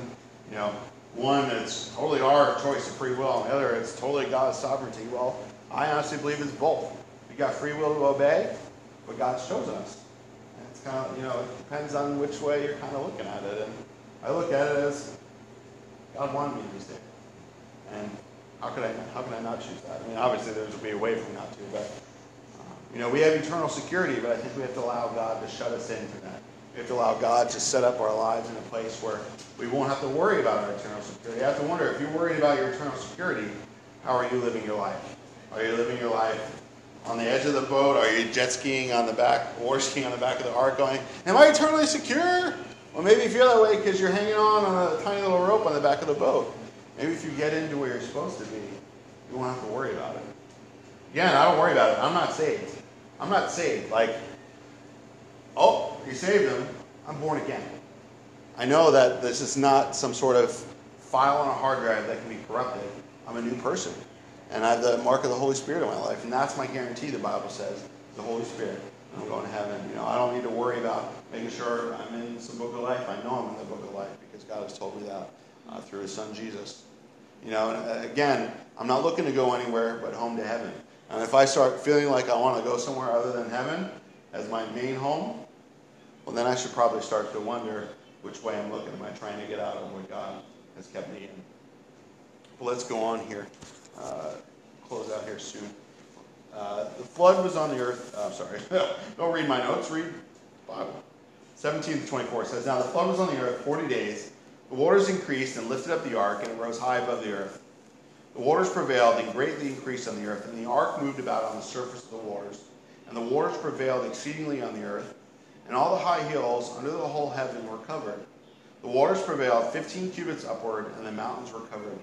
You know, one it's totally our choice of free will, and the other it's totally God's sovereignty. Well, I honestly believe it's both. We got free will to obey, but God's chosen us. It's kind of, you know, it depends on which way you're kind of looking at it. And I look at it as God wanted me to be saved. And how could I, how can I not choose that? I mean, obviously there's a be a way for me not to, but, um, you know, we have eternal security, but I think we have to allow God to shut us into that. We have to allow God to set up our lives in a place where we won't have to worry about our eternal security. I have to wonder if you're worried about your eternal security, how are you living your life? Are you living your life on the edge of the boat? Are you jet skiing on the back, or skiing on the back of the ark going, Am I eternally secure? Well, maybe you feel that way because you're hanging on on a tiny little rope on the back of the boat. Maybe if you get into where you're supposed to be, you won't have to worry about it. Again, I don't worry about it. I'm not saved. I'm not saved. Like, oh, you saved him. I'm born again. I know that this is not some sort of file on a hard drive that can be corrupted. I'm a new person. And I have the mark of the Holy Spirit in my life. And that's my guarantee, the Bible says, the Holy Spirit. I'm going to heaven. You know, I don't need to worry about making sure I'm in some book of life. I know I'm in the book of life because God has told me that uh, through His Son Jesus. You know, uh, again, I'm not looking to go anywhere but home to heaven. And if I start feeling like I want to go somewhere other than heaven as my main home, well, then I should probably start to wonder which way I'm looking. Am I trying to get out of what God has kept me in? But let's go on here. Uh, close out here soon. Uh, the flood was on the earth. Uh, sorry, don't read my notes. Read Bible. 17 to 24 says, Now the flood was on the earth 40 days. The waters increased and lifted up the ark, and it rose high above the earth. The waters prevailed and greatly increased on the earth, and the ark moved about on the surface of the waters. And the waters prevailed exceedingly on the earth, and all the high hills under the whole heaven were covered. The waters prevailed 15 cubits upward, and the mountains were covered.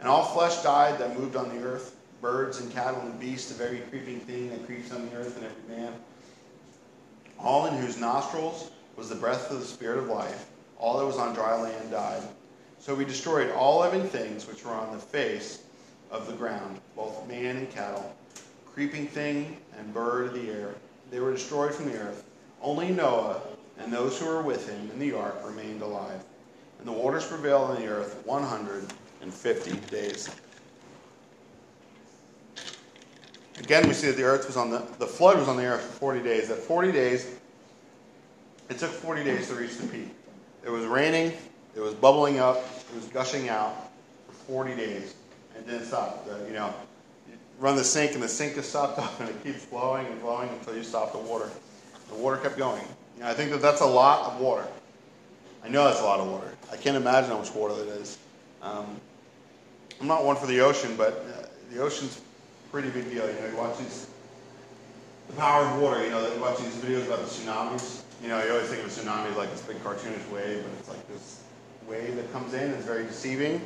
And all flesh died that moved on the earth birds and cattle and beasts, of every creeping thing that creeps on the earth, and every man. All in whose nostrils was the breath of the Spirit of life. All that was on dry land died. So we destroyed all living things which were on the face of the ground, both man and cattle, creeping thing and bird of the air. They were destroyed from the earth. Only Noah and those who were with him in the ark remained alive. And the waters prevailed on the earth 150 days. Again, we see that the earth was on the, the flood was on the earth for 40 days. That 40 days, it took 40 days to reach the peak. It was raining, it was bubbling up, it was gushing out for 40 days, and then stopped. Uh, you know, you run the sink, and the sink is stopped up, and it keeps flowing and flowing until you stop the water. The water kept going. You know, I think that that's a lot of water. I know that's a lot of water. I can't imagine how much water that is. Um, I'm not one for the ocean, but uh, the ocean's pretty big deal. You know, you watch these, the power of water, you know, you watch these videos about the tsunamis. You know, you always think of a tsunami as like this big cartoonish wave, but it's like this wave that comes in. and It's very deceiving.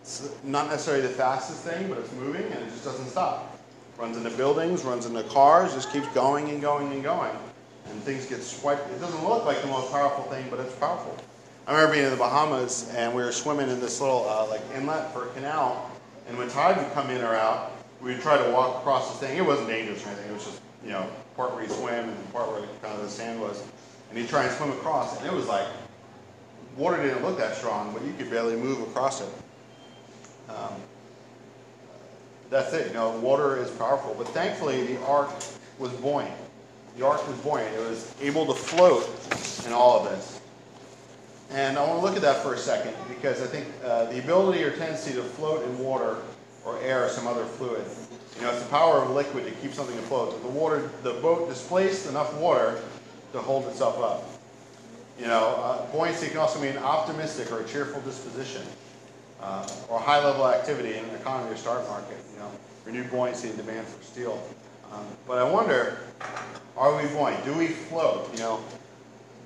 It's not necessarily the fastest thing, but it's moving and it just doesn't stop. Runs into buildings, runs into cars, just keeps going and going and going. And things get swiped. It doesn't look like the most powerful thing, but it's powerful. I remember being in the Bahamas and we were swimming in this little uh, like inlet for a canal, and when tide would come in or out, we would try to walk across the thing. It wasn't dangerous or anything. It was just, you know, part where you swim and the part where kind of the sand was. And you try and swim across, and it was like, water didn't look that strong, but you could barely move across it. Um, that's it. You know, water is powerful. But thankfully, the ark was buoyant. The ark was buoyant. It was able to float in all of this. And I want to look at that for a second because I think uh, the ability or tendency to float in water or air or some other fluid. You know, it's the power of liquid to keep something afloat. The water, the boat displaced enough water to hold itself up. You know, uh, buoyancy can also mean optimistic or a cheerful disposition, uh, or high level activity in an economy or stock market. You know, renewed buoyancy and demand for steel. Um, but I wonder, are we buoyant? Do we float? You know,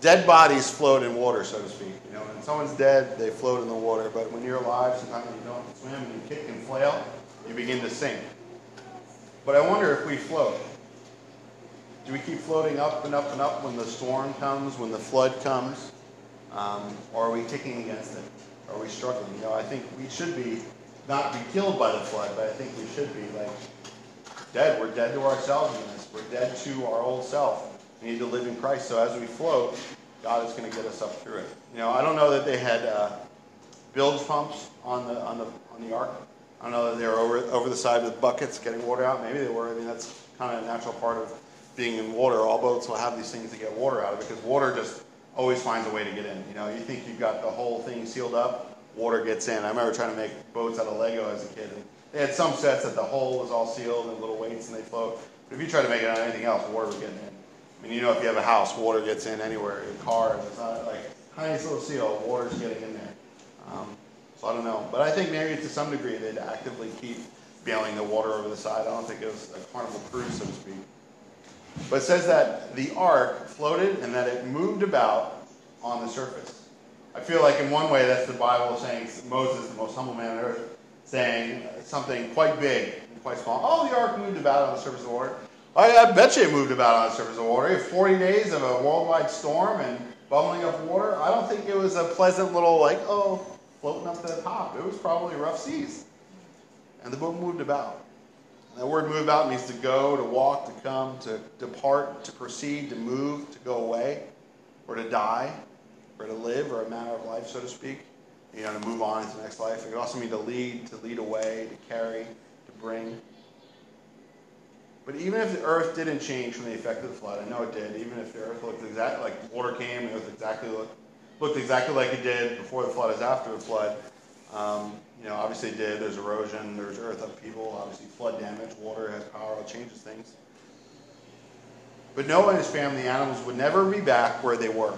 dead bodies float in water, so to speak. You know, when someone's dead, they float in the water. But when you're alive, sometimes you don't swim and you kick and flail, you begin to sink. But I wonder if we float. Do we keep floating up and up and up when the storm comes, when the flood comes? Um, or are we kicking against it? Are we struggling? You know, I think we should be not be killed by the flood, but I think we should be like dead. We're dead to ourselves in this. We're dead to our old self. We need to live in Christ. So as we float, God is going to get us up through it. You know, I don't know that they had uh, bilge pumps on the on the on the ark. I don't know that they were over over the side with buckets getting water out. Maybe they were. I mean, that's kind of a natural part of being in water. All boats will have these things to get water out of because water just always finds a way to get in. You know, you think you've got the whole thing sealed up, water gets in. I remember trying to make boats out of Lego as a kid, and they had some sets that the hull was all sealed and little weights and they float. But if you try to make it out of anything else, water would get in. I mean, you know, if you have a house, water gets in anywhere. Your car, it's not like tiniest little seal, water's getting in there. Um, so I don't know, but I think maybe to some degree they'd actively keep bailing the water over the side. I don't think it was a carnival cruise, so to speak. But it says that the ark floated and that it moved about on the surface. I feel like in one way that's the Bible saying Moses, the most humble man on earth, saying something quite big and quite small. Oh, the ark moved about on the surface of the water. I, I bet you it moved about on the surface of water. 40 days of a worldwide storm and bubbling up water. I don't think it was a pleasant little, like, oh, floating up to the top. It was probably rough seas. And the boat moved about. And that word move about means to go, to walk, to come, to depart, to proceed, to move, to go away, or to die, or to live, or a manner of life, so to speak. You know, to move on into the next life. It could also mean to lead, to lead away, to carry, to bring. But even if the earth didn't change from the effect of the flood, I know it did. Even if the earth looked exactly like water came, it was exactly looked, looked exactly like it did before the flood as after the flood. Um, you know, obviously it did. There's erosion, there's earth upheaval, obviously flood damage. Water has power, it changes things. But Noah and his family, animals, would never be back where they were.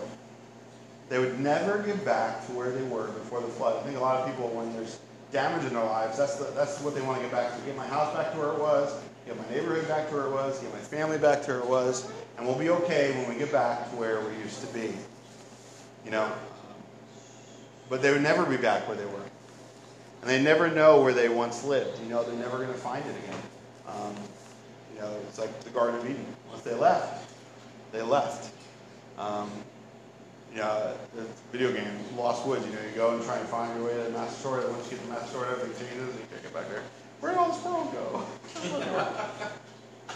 They would never get back to where they were before the flood. I think a lot of people, when there's damage in their lives, that's, the, that's what they want to get back to. Get my house back to where it was, get my neighborhood back to where it was, get my family back to where it was, and we'll be okay when we get back to where we used to be. You know? But they would never be back where they were. And they never know where they once lived. You know, they're never going to find it again. Um, you know, it's like the Garden of Eden. Once they left, they left. Um, you know, the video game, Lost Woods, you know, you go and try and find your way to the Master Sword, once you get the Master Sword, everything changes, and you can't get back there. Where did all this world go?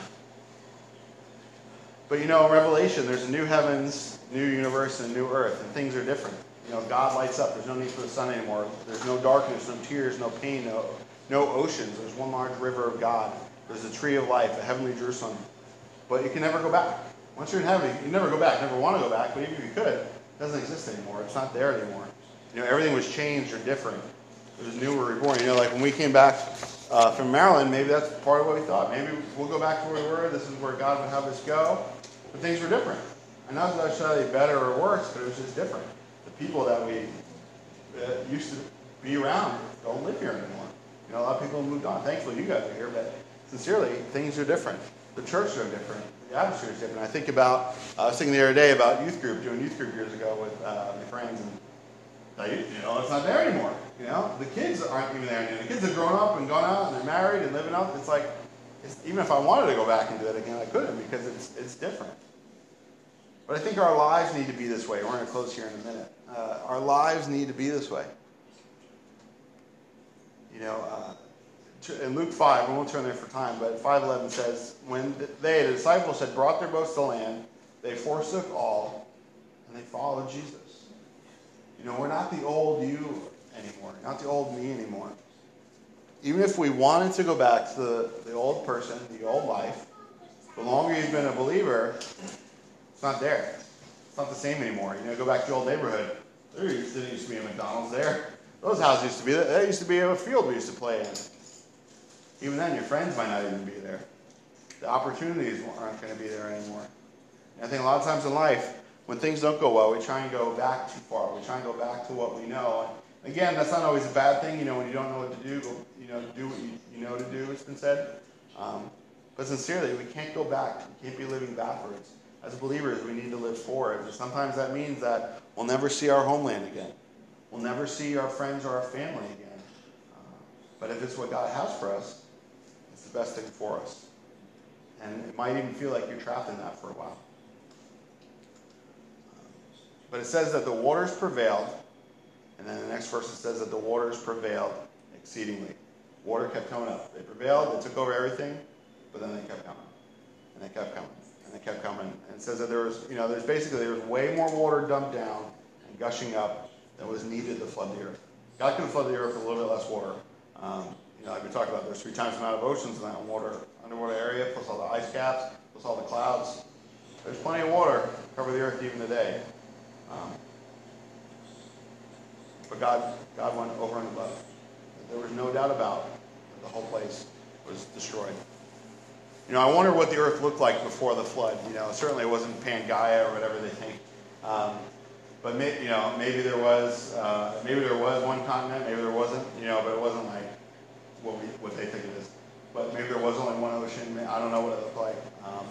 but you know, in Revelation, there's a new heavens, new universe, and a new earth, and things are different. You know, God lights up. There's no need for the sun anymore. There's no darkness, no tears, no pain, no, no oceans. There's one large river of God. There's a tree of life, a heavenly Jerusalem. But you can never go back. Once you're in heaven, you never go back. Never want to go back, but even if you could, it doesn't exist anymore. It's not there anymore. You know, everything was changed or different. It was new or reborn. You know, like when we came back uh, from Maryland, maybe that's part of what we thought. Maybe we'll go back to where we were. This is where God would have us go. But things were different. And not necessarily better or worse, but it was just different The people that we uh, used to be around don't live here anymore. You know, a lot of people moved on. Thankfully, you guys are here, but sincerely, things are different. The church are different. The atmosphere is different. I think about, I was thinking the other day about youth group, doing youth group years ago with uh, my friends, and you know, it's not there anymore. You know, the kids aren't even there anymore. The kids have grown up and gone out and they're married and living out. It's like, it's, even if I wanted to go back and do it again, I couldn't because it's, it's different. But I think our lives need to be this way. We're going to close here in a minute. Uh, our lives need to be this way. You know, uh, in Luke 5, we won't turn there for time, but 5.11 says, When they, the disciples, had brought their boats to land, they forsook all, and they followed Jesus. You know, we're not the old you anymore, not the old me anymore. Even if we wanted to go back to the, the old person, the old life, the longer you've been a believer, it's not there. It's not the same anymore. You know, go back to your old neighborhood. There used to, used to be a McDonald's there. Those houses used to be there. There used to be a field we used to play in. Even then, your friends might not even be there. The opportunities aren't going to be there anymore. And I think a lot of times in life, when things don't go well, we try and go back too far. We try and go back to what we know. Again, that's not always a bad thing. You know, when you don't know what to do, you know, do what you, you know to do. It's been said. Um, but sincerely, we can't go back. We can't be living backwards as believers, we need to live forward. And sometimes that means that we'll never see our homeland again. We'll never see our friends or our family again. Uh, but if it's what God has for us, it's the best thing for us. And it might even feel like you're trapped in that for a while. But it says that the waters prevailed, and then the next verse it says that the waters prevailed exceedingly. Water kept coming up. They prevailed, they took over everything, but then they kept coming. And they kept coming and they kept coming. And it says that there was, you know, there's basically there was way more water dumped down and gushing up than was needed to flood the earth. God could flood the earth with a little bit less water. Um, you know, like we talked about, there's three times the amount of oceans in that water underwater area, plus all the ice caps, plus all the clouds. There's plenty of water to cover the earth even today. Um, but God, God went over and above. There was no doubt about that the whole place was destroyed. You know, I wonder what the earth looked like before the flood. You know, certainly it wasn't Pangaea or whatever they think. Um, but may, you know, maybe there was, uh, maybe there was one continent, maybe there wasn't. You know, but it wasn't like what we, what they think it is. but maybe there was only one ocean. I don't know what it looked like. Um,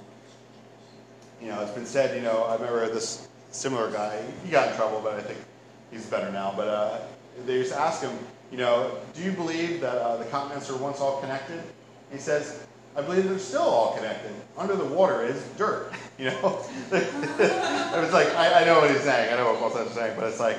you know, it's been said. You know, I remember this similar guy. He got in trouble, but I think he's better now. But uh, they to ask him, you know, do you believe that uh, the continents were once all connected? he says, I believe they're still all connected. Under the water is dirt. You know, it's like I, I, know what he's saying. I know what Paul is saying, but it's like,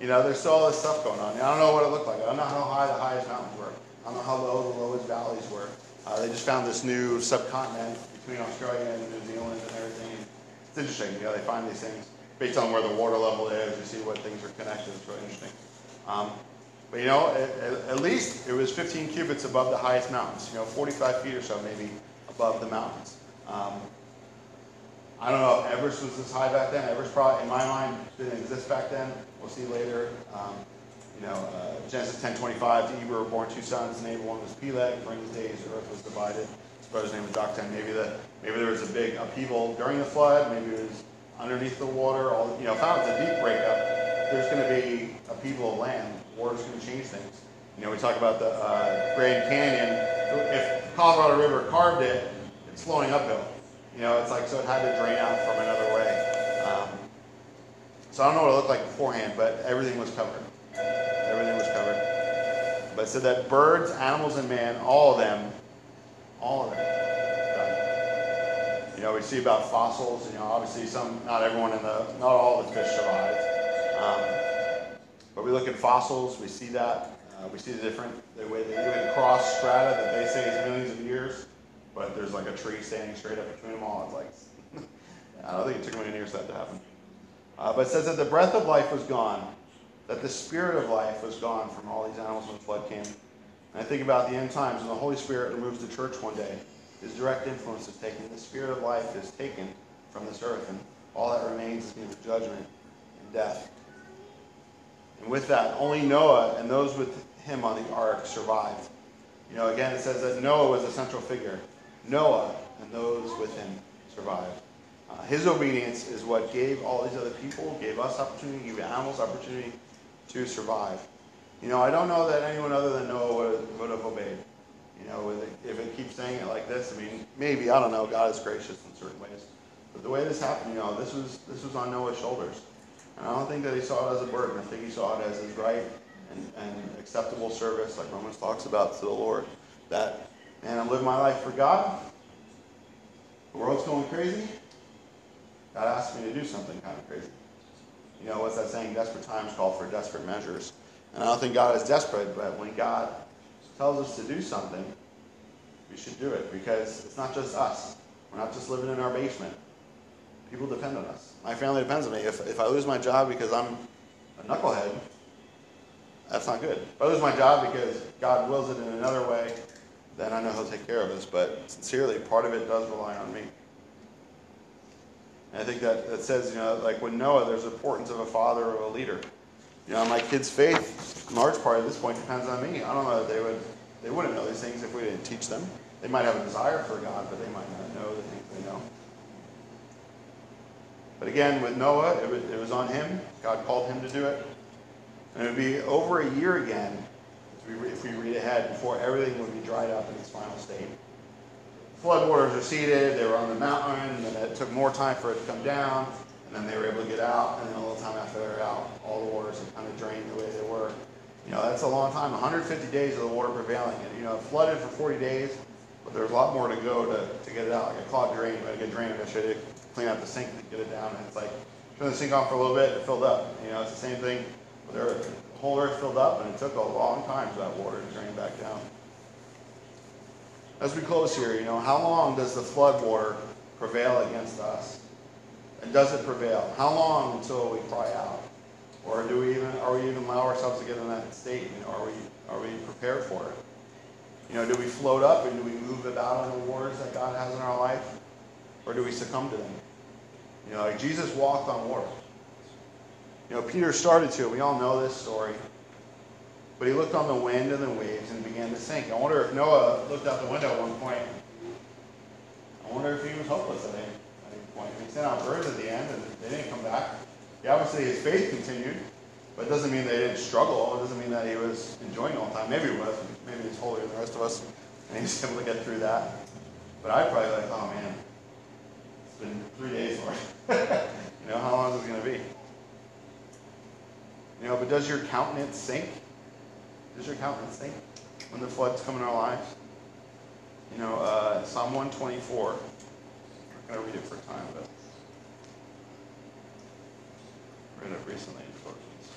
you know, there's still all this stuff going on. I don't know what it looked like. I don't know how high the highest mountains were. I don't know how low the lowest valleys were. Uh, they just found this new subcontinent between Australia and New Zealand and everything. It's interesting. You know, they find these things based on where the water level is. You see what things are connected. It's really interesting. Um, but you know, at, at, least it was 15 cubits above the highest mountains. You know, 45 feet or so maybe above the mountains. Um, I don't know if Everest was this high back then. Everest probably, in my mind, didn't exist back then. We'll see later. Um, you know, uh, Genesis 10:25, to Eber were born two sons. The name of one was Peleg. For in his days, the earth was divided. His brother's name was Joktan. Maybe the maybe there was a big upheaval during the flood. Maybe it was underneath the water. All you know, found it's a deep breakup. There's going to be upheaval of land. Water's going to change things. You know, we talk about the uh, Grand Canyon. If Colorado River carved it, it's flowing uphill. You know, it's like so it had to drain out from another way. Um, so I don't know what it looked like beforehand, but everything was covered. Everything was covered. But it said that birds, animals, and man, all of them, all of them. You know, we see about fossils. You know, obviously some, not everyone in the, not all the fish survived. Um, but we look at fossils, we see that. Uh, we see the different, the way they even cross strata that they say is millions of years, but there's like a tree standing straight up between them all. It's like, I don't think it took many years for that to happen. Uh, but it says that the breath of life was gone that the spirit of life was gone from all these animals when the flood came. And I think about the end times when the Holy Spirit removes the church one day. His direct influence is taken. The spirit of life is taken from this earth, and all that remains is judgment and death. And with that, only Noah and those with him on the ark survived. You know, again, it says that Noah was a central figure. Noah and those with him survived. Uh, his obedience is what gave all these other people, gave us opportunity, gave animals opportunity, to survive. You know, I don't know that anyone other than Noah would, would have obeyed. You know, if it keeps saying it like this, I mean, maybe I don't know. God is gracious in certain ways, but the way this happened, you know, this was this was on Noah's shoulders, and I don't think that he saw it as a burden. I think he saw it as his right and, and acceptable service, like Romans talks about to the Lord. That man, I'm living my life for God. The world's going crazy. God asked me to do something kind of crazy. You know, what's that saying? Desperate times call for desperate measures. And I don't think God is desperate, but when God tells us to do something, we should do it because it's not just us. We're not just living in our basement. People depend on us. My family depends on me. If, if I lose my job because I'm a knucklehead, that's not good. If I lose my job because God wills it in another way, then I know He'll take care of us. But sincerely, part of it does rely on me. And I think that, that says, you know, like with Noah, there's importance of a father or a leader. You know, my kids' faith, in large part at this point, depends on me. I don't know that they would, they wouldn't know these things if we didn't teach them. They might have a desire for God, but they might not know the things they know. But again, with Noah, it was, it was on him. God called him to do it. And it would be over a year again, if we, if we read ahead, before everything would be dried up in its final state floodwaters receded, they were on the mountain, and it took more time for it to come down, and then they were able to get out, and then a little time after they were out, all the waters had kind of drained the way they were. You know, that's a long time, 150 days of the water prevailing. And, you know, it flooded for 40 days, but there's a lot more to go to, to get it out. Like a clogged drain, but to get drained, I should clean out the sink to get it down, and it's like, turn the sink on for a little bit, it filled up. You know, it's the same thing with earth. The whole earth filled up, and it took a long time for that water to drain back down as we close here, you know, how long does the flood water prevail against us? And does it prevail? How long until we cry out? Or do we even are we even allow ourselves to get in that state? You know, are we are we prepared for it? You know, do we float up and do we move about in the waters that God has in our life? Or do we succumb to them? You know, like Jesus walked on water. You know, Peter started to. We all know this story. But he looked on the wind and the waves and began to sink. I wonder if Noah looked out the window at one point. I wonder if he was hopeless at any, point. He sent out birds at the end and they didn't come back. Yeah, obviously his faith continued, but it doesn't mean they didn't struggle. It doesn't mean that he was enjoying all the time. Maybe he was. Maybe he's holier than the rest of us. and he's able to get through that. But I'd probably like, oh man, it's been three days, Lord. you know, how long is it going to be? You know, but does your countenance sink? Does your countenance sink when the floods come in our lives? You know, uh, Psalm 124. Going to read it for time, but read it recently in Philippians.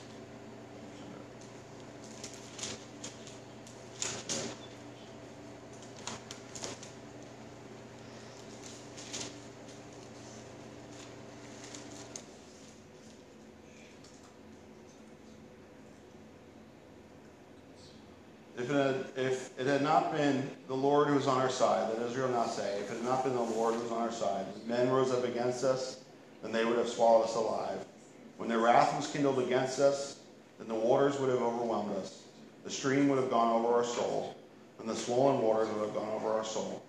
If it, had, if it had not been the Lord who was on our side, that Israel not say, if it had not been the Lord who was on our side, men rose up against us, then they would have swallowed us alive. When their wrath was kindled against us, then the waters would have overwhelmed us. The stream would have gone over our soul, and the swollen waters would have gone over our soul.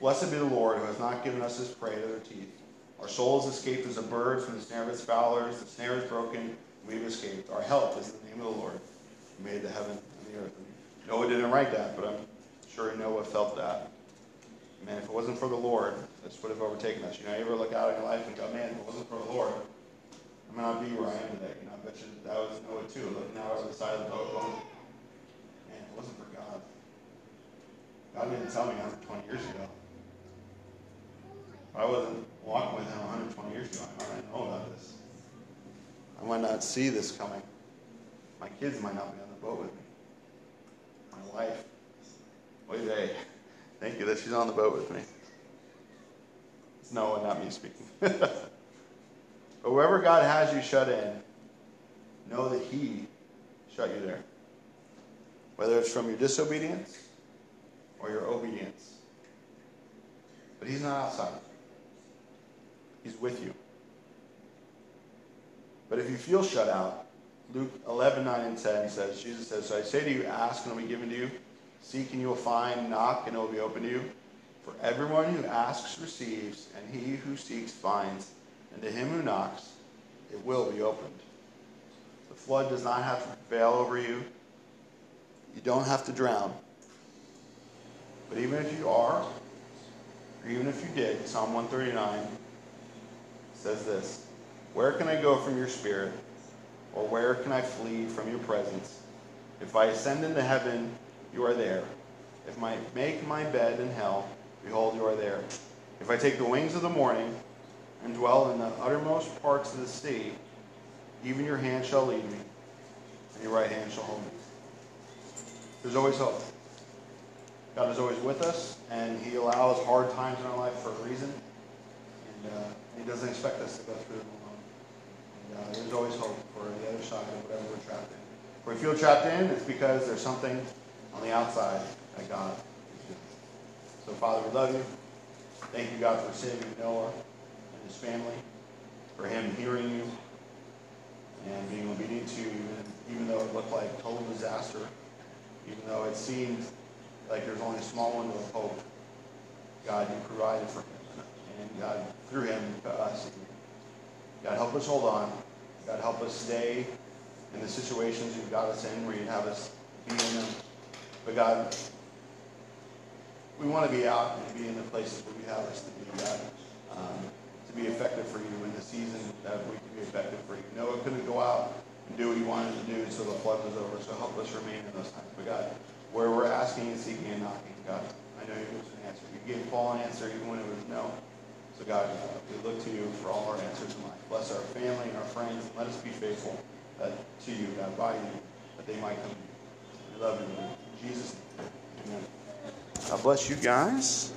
Blessed be the Lord who has not given us his prey to their teeth. Our soul has escaped as a bird from the snare of its fowlers. The snare is broken, and we have escaped. Our help is in the name of the Lord, who made the heaven and the earth. Noah didn't write that, but I'm sure Noah felt that. Man, if it wasn't for the Lord, this would have overtaken us. You know, you ever look out in your life and go, man, if it wasn't for the Lord, I might not be where I am today. You know, I bet you that was Noah too, looking out over the side of the boat going, man, it wasn't for God. God didn't tell me 120 years ago. If I wasn't walking with him 120 years ago, I might not know about this. I might not see this coming. My kids might not be on the boat with me my wife. Day? Thank you that she's on the boat with me. Noah, not me speaking. but wherever God has you shut in, know that He shut you there. Whether it's from your disobedience or your obedience. But He's not outside. He's with you. But if you feel shut out, Luke 11, 9 and 10 says, Jesus says, So I say to you, ask and it will be given to you. Seek and you will find. Knock and it will be open to you. For everyone who asks receives, and he who seeks finds. And to him who knocks, it will be opened. The flood does not have to prevail over you. You don't have to drown. But even if you are, or even if you did, Psalm 139 says this Where can I go from your spirit? Or where can I flee from your presence? If I ascend into heaven, you are there. If I make my bed in hell, behold, you are there. If I take the wings of the morning and dwell in the uttermost parts of the sea, even your hand shall lead me, and your right hand shall hold me. There's always hope. God is always with us, and He allows hard times in our life for a reason. And uh, He doesn't expect us to go through them uh, there's always hope for the other side of whatever we're trapped in. If we feel trapped in, it's because there's something on the outside that God is doing. So, Father, we love you. Thank you, God, for saving Noah and his family, for him hearing you and being obedient to you, even, though it looked like total disaster, even though it seemed like there's only a small window of hope. God, you provided for him. And God, through him to us. God, help us hold on. God, help us stay in the situations you've got us in where you'd have us be in them. But God, we want to be out and be in the places where you have us to be, God, um, to be effective for you in the season that we can be effective for you. Noah couldn't go out and do what he wanted to do until the flood was over, so help us remain in those times. But God, where we're asking and seeking and knocking, God, I know you give us an answer. You gave Paul an answer even when it was no. So God, we look to you for all our answers in life. Bless our family and our friends. And let us be faithful uh, to you, God, by you, that they might come. We love you, In Jesus' name, amen. God bless you guys.